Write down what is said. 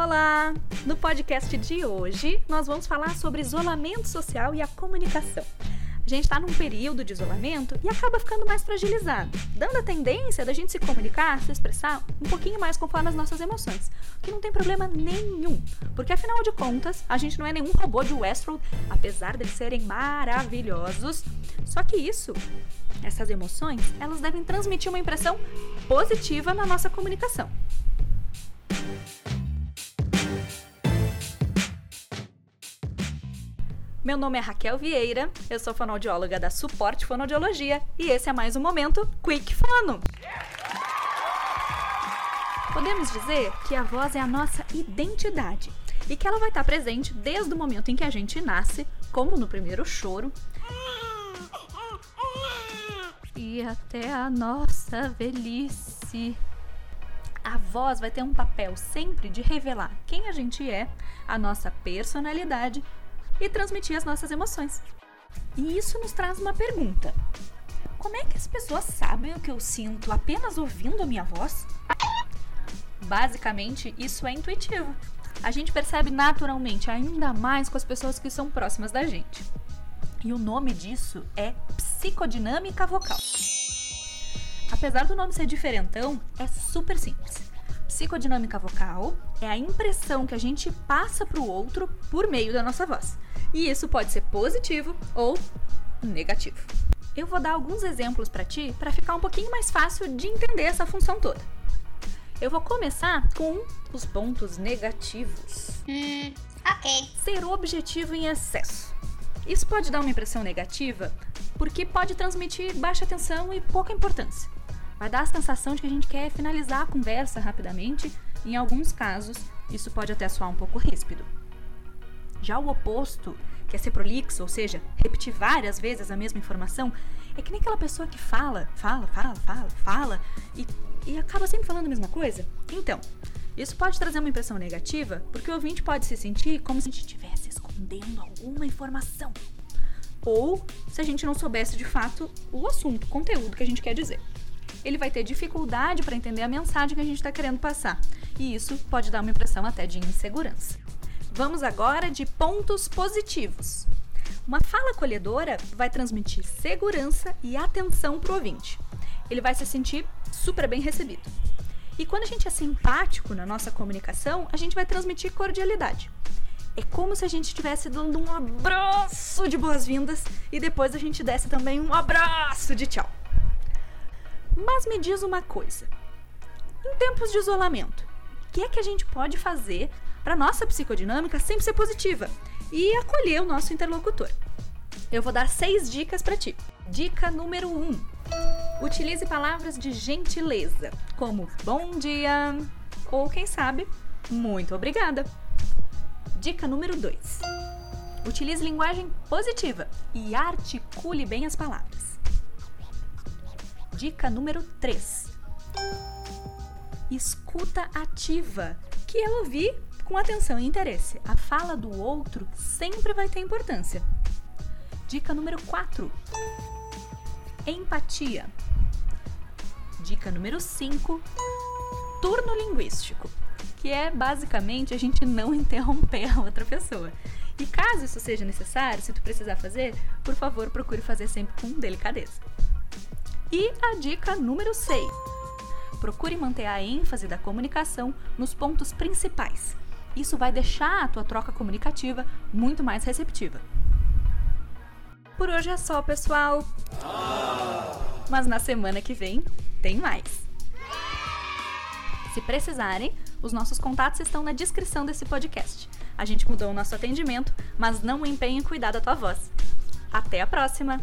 Olá! No podcast de hoje, nós vamos falar sobre isolamento social e a comunicação. A gente está num período de isolamento e acaba ficando mais fragilizado, dando a tendência da gente se comunicar, se expressar um pouquinho mais conforme as nossas emoções, que não tem problema nenhum, porque afinal de contas, a gente não é nenhum robô de Westworld, apesar de serem maravilhosos. Só que isso, essas emoções, elas devem transmitir uma impressão positiva na nossa comunicação. Meu nome é Raquel Vieira, eu sou fonoaudióloga da Suporte Fonoaudiologia e esse é mais um momento Quick Fono. Podemos dizer que a voz é a nossa identidade e que ela vai estar presente desde o momento em que a gente nasce, como no primeiro choro, e até a nossa velhice. A voz vai ter um papel sempre de revelar quem a gente é, a nossa personalidade e transmitir as nossas emoções. E isso nos traz uma pergunta: como é que as pessoas sabem o que eu sinto apenas ouvindo a minha voz? Basicamente, isso é intuitivo. A gente percebe naturalmente, ainda mais com as pessoas que são próximas da gente. E o nome disso é psicodinâmica vocal. Apesar do nome ser diferentão, é super simples. Psicodinâmica vocal é a impressão que a gente passa para o outro por meio da nossa voz. E isso pode ser positivo ou negativo. Eu vou dar alguns exemplos para ti para ficar um pouquinho mais fácil de entender essa função toda. Eu vou começar com os pontos negativos. Hum, ok. Ser objetivo em excesso. Isso pode dar uma impressão negativa porque pode transmitir baixa atenção e pouca importância. Vai dar a sensação de que a gente quer finalizar a conversa rapidamente, em alguns casos, isso pode até soar um pouco ríspido. Já o oposto, que é ser prolixo, ou seja, repetir várias vezes a mesma informação, é que nem aquela pessoa que fala, fala, fala, fala, fala e, e acaba sempre falando a mesma coisa. Então, isso pode trazer uma impressão negativa, porque o ouvinte pode se sentir como se a gente estivesse escondendo alguma informação. Ou se a gente não soubesse de fato o assunto, o conteúdo que a gente quer dizer ele vai ter dificuldade para entender a mensagem que a gente está querendo passar. E isso pode dar uma impressão até de insegurança. Vamos agora de pontos positivos. Uma fala acolhedora vai transmitir segurança e atenção para o ouvinte. Ele vai se sentir super bem recebido. E quando a gente é simpático na nossa comunicação, a gente vai transmitir cordialidade. É como se a gente estivesse dando um abraço de boas-vindas e depois a gente desse também um abraço de tchau. Mas me diz uma coisa: em tempos de isolamento, o que é que a gente pode fazer para nossa psicodinâmica sempre ser positiva e acolher o nosso interlocutor? Eu vou dar seis dicas para ti. Dica número um: utilize palavras de gentileza, como bom dia ou, quem sabe, muito obrigada. Dica número 2. Utilize linguagem positiva e articule bem as palavras. Dica número 3. Escuta ativa, que é ouvir com atenção e interesse. A fala do outro sempre vai ter importância. Dica número 4. Empatia. Dica número 5. Turno linguístico, que é basicamente a gente não interromper a outra pessoa. E caso isso seja necessário, se tu precisar fazer, por favor, procure fazer sempre com delicadeza. E a dica número 6. Procure manter a ênfase da comunicação nos pontos principais. Isso vai deixar a tua troca comunicativa muito mais receptiva. Por hoje é só, pessoal. Mas na semana que vem tem mais. Se precisarem, os nossos contatos estão na descrição desse podcast. A gente mudou o nosso atendimento, mas não empenhe em cuidar da tua voz. Até a próxima!